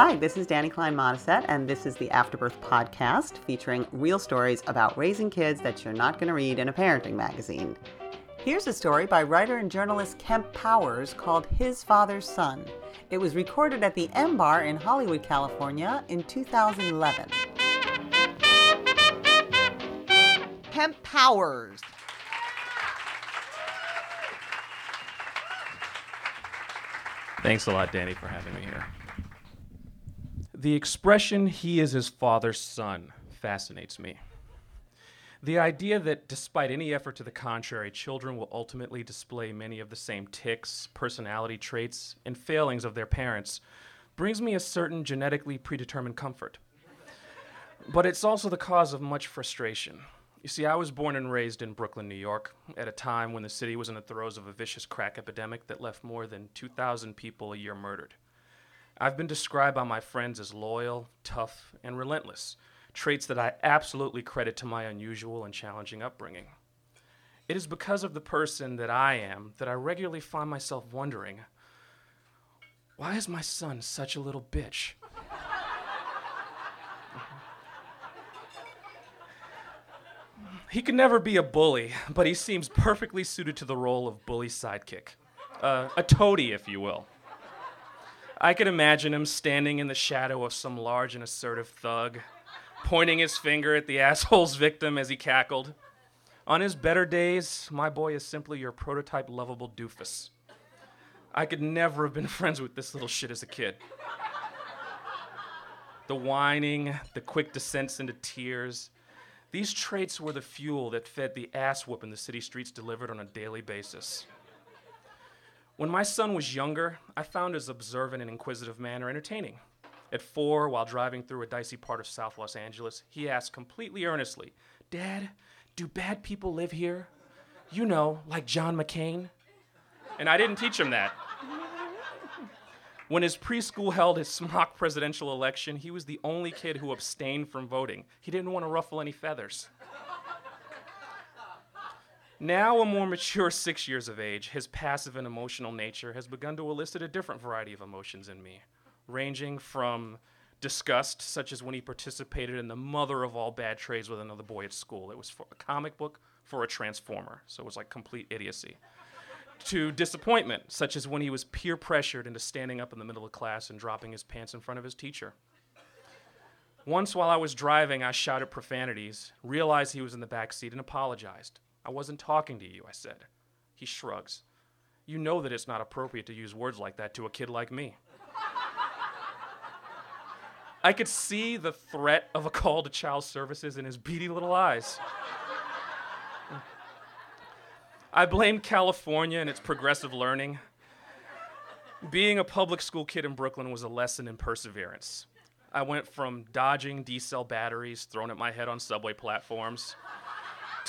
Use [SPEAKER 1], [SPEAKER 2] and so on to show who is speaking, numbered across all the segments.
[SPEAKER 1] Hi, this is Dani Klein Modisett, and this is the Afterbirth podcast featuring real stories about raising kids that you're not going to read in a parenting magazine. Here's a story by writer and journalist Kemp Powers called His Father's Son. It was recorded at the M Bar in Hollywood, California in 2011. Kemp Powers.
[SPEAKER 2] Thanks a lot, Dani, for having me here. The expression, he is his father's son, fascinates me. The idea that, despite any effort to the contrary, children will ultimately display many of the same tics, personality traits, and failings of their parents brings me a certain genetically predetermined comfort. But it's also the cause of much frustration. You see, I was born and raised in Brooklyn, New York, at a time when the city was in the throes of a vicious crack epidemic that left more than 2,000 people a year murdered. I've been described by my friends as loyal, tough, and relentless, traits that I absolutely credit to my unusual and challenging upbringing. It is because of the person that I am that I regularly find myself wondering why is my son such a little bitch? He could never be a bully, but he seems perfectly suited to the role of bully sidekick. Uh, a toady, if you will. I could imagine him standing in the shadow of some large and assertive thug, pointing his finger at the asshole's victim as he cackled. On his better days, my boy is simply your prototype lovable doofus. I could never have been friends with this little shit as a kid. The whining, the quick descents into tears, these traits were the fuel that fed the ass whooping the city streets delivered on a daily basis. When my son was younger, I found his observant and inquisitive manner entertaining. At four, while driving through a dicey part of South Los Angeles, he asked completely earnestly, Dad, do bad people live here? You know, like John McCain? And I didn't teach him that. When his preschool held his mock presidential election, he was the only kid who abstained from voting. He didn't want to ruffle any feathers. Now, a more mature six years of age, his passive and emotional nature has begun to elicit a different variety of emotions in me, ranging from disgust, such as when he participated in the mother of all bad trades with another boy at school. It was for a comic book for a transformer, so it was like complete idiocy to disappointment, such as when he was peer pressured into standing up in the middle of class and dropping his pants in front of his teacher. Once while I was driving, I shouted profanities, realized he was in the back seat, and apologized. I wasn't talking to you, I said. He shrugs. You know that it's not appropriate to use words like that to a kid like me. I could see the threat of a call to child services in his beady little eyes. I blamed California and its progressive learning. Being a public school kid in Brooklyn was a lesson in perseverance. I went from dodging D cell batteries thrown at my head on subway platforms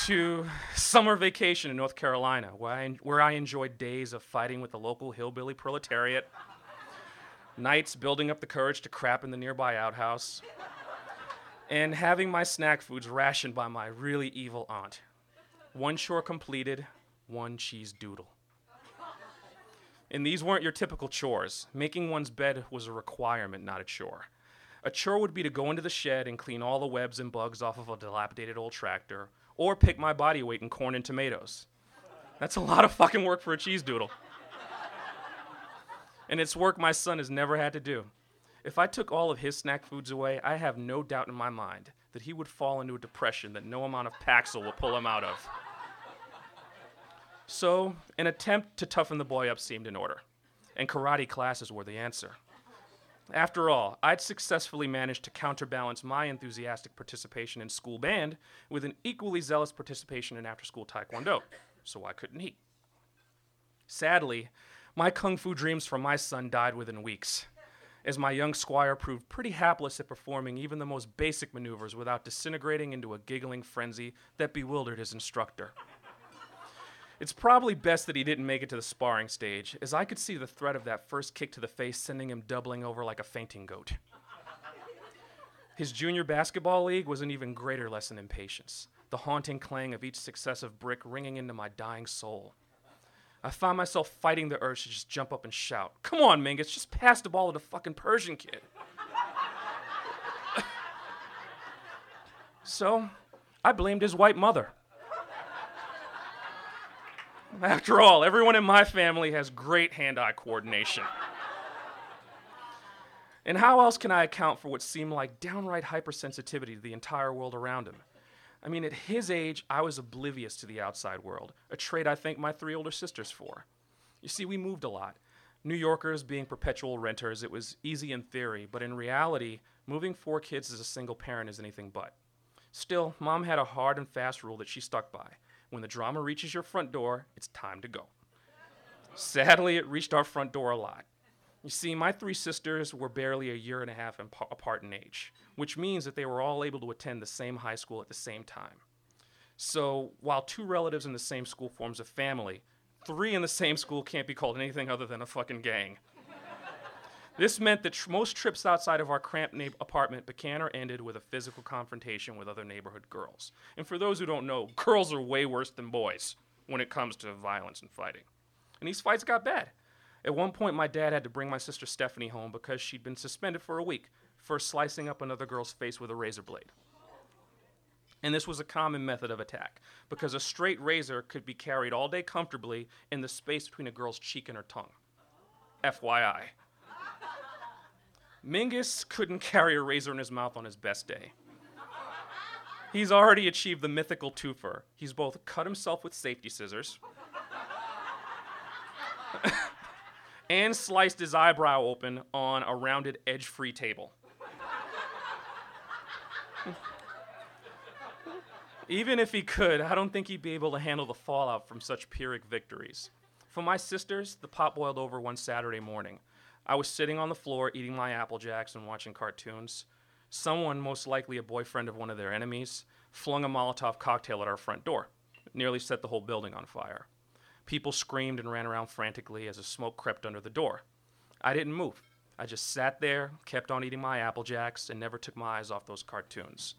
[SPEAKER 2] to summer vacation in North Carolina, where I, where I enjoyed days of fighting with the local hillbilly proletariat, nights building up the courage to crap in the nearby outhouse, and having my snack foods rationed by my really evil aunt. One chore completed, one cheese doodle. And these weren't your typical chores. Making one's bed was a requirement, not a chore. A chore would be to go into the shed and clean all the webs and bugs off of a dilapidated old tractor, or pick my body weight in corn and tomatoes. That's a lot of fucking work for a cheese doodle. and it's work my son has never had to do. If I took all of his snack foods away, I have no doubt in my mind that he would fall into a depression that no amount of Paxil will pull him out of. So, an attempt to toughen the boy up seemed in order, and karate classes were the answer. After all, I'd successfully managed to counterbalance my enthusiastic participation in school band with an equally zealous participation in after school taekwondo, so why couldn't he? Sadly, my kung fu dreams for my son died within weeks, as my young squire proved pretty hapless at performing even the most basic maneuvers without disintegrating into a giggling frenzy that bewildered his instructor. It's probably best that he didn't make it to the sparring stage, as I could see the threat of that first kick to the face sending him doubling over like a fainting goat. His junior basketball league was an even greater lesson in patience, the haunting clang of each successive brick ringing into my dying soul. I found myself fighting the urge to just jump up and shout, Come on, Mingus, just pass the ball to the fucking Persian kid. so, I blamed his white mother. After all, everyone in my family has great hand eye coordination. And how else can I account for what seemed like downright hypersensitivity to the entire world around him? I mean, at his age, I was oblivious to the outside world, a trait I thank my three older sisters for. You see, we moved a lot. New Yorkers being perpetual renters, it was easy in theory, but in reality, moving four kids as a single parent is anything but. Still, mom had a hard and fast rule that she stuck by. When the drama reaches your front door, it's time to go. Sadly, it reached our front door a lot. You see, my three sisters were barely a year and a half apart in age, which means that they were all able to attend the same high school at the same time. So, while two relatives in the same school forms a family, three in the same school can't be called anything other than a fucking gang. This meant that tr- most trips outside of our cramped na- apartment began or ended with a physical confrontation with other neighborhood girls. And for those who don't know, girls are way worse than boys when it comes to violence and fighting. And these fights got bad. At one point, my dad had to bring my sister Stephanie home because she'd been suspended for a week for slicing up another girl's face with a razor blade. And this was a common method of attack because a straight razor could be carried all day comfortably in the space between a girl's cheek and her tongue. FYI. Mingus couldn't carry a razor in his mouth on his best day. He's already achieved the mythical twofer. He's both cut himself with safety scissors and sliced his eyebrow open on a rounded edge free table. Even if he could, I don't think he'd be able to handle the fallout from such Pyrrhic victories. For my sisters, the pot boiled over one Saturday morning. I was sitting on the floor eating my Apple Jacks and watching cartoons. Someone, most likely a boyfriend of one of their enemies, flung a Molotov cocktail at our front door. It nearly set the whole building on fire. People screamed and ran around frantically as the smoke crept under the door. I didn't move. I just sat there, kept on eating my Apple Jacks, and never took my eyes off those cartoons.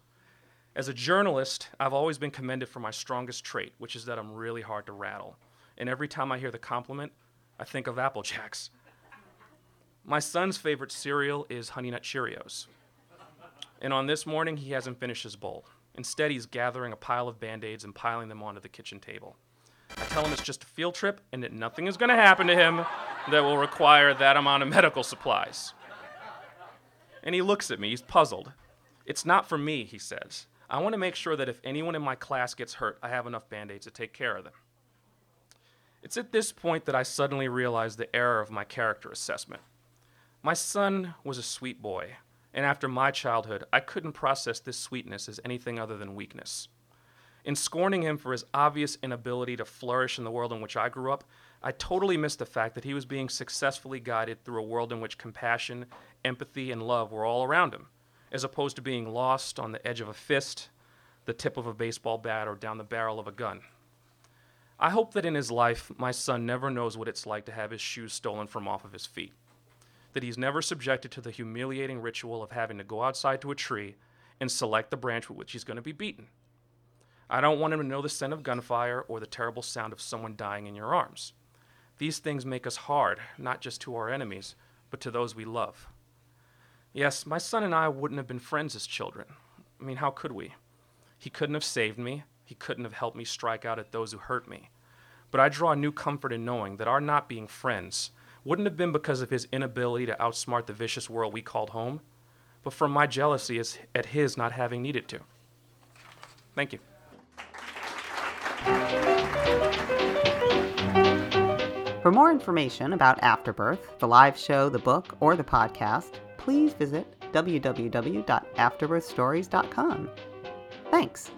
[SPEAKER 2] As a journalist, I've always been commended for my strongest trait, which is that I'm really hard to rattle. And every time I hear the compliment, I think of Apple Jacks. My son's favorite cereal is Honey Nut Cheerios. And on this morning, he hasn't finished his bowl. Instead, he's gathering a pile of band aids and piling them onto the kitchen table. I tell him it's just a field trip and that nothing is going to happen to him that will require that amount of medical supplies. And he looks at me, he's puzzled. It's not for me, he says. I want to make sure that if anyone in my class gets hurt, I have enough band aids to take care of them. It's at this point that I suddenly realize the error of my character assessment. My son was a sweet boy, and after my childhood, I couldn't process this sweetness as anything other than weakness. In scorning him for his obvious inability to flourish in the world in which I grew up, I totally missed the fact that he was being successfully guided through a world in which compassion, empathy, and love were all around him, as opposed to being lost on the edge of a fist, the tip of a baseball bat, or down the barrel of a gun. I hope that in his life, my son never knows what it's like to have his shoes stolen from off of his feet, that he's never subjected to the humiliating ritual of having to go outside to a tree and select the branch with which he's going to be beaten I don't want him to know the scent of gunfire or the terrible sound of someone dying in your arms. These things make us hard, not just to our enemies, but to those we love. Yes, my son and I wouldn't have been friends as children. I mean, how could we? He couldn't have saved me, he couldn't have helped me strike out at those who hurt me. But I draw new comfort in knowing that our not being friends wouldn't have been because of his inability to outsmart the vicious world we called home, but from my jealousy at his not having needed to. Thank you.
[SPEAKER 1] For more information about Afterbirth, the live show, the book, or the podcast, please visit www.afterbirthstories.com. Thanks.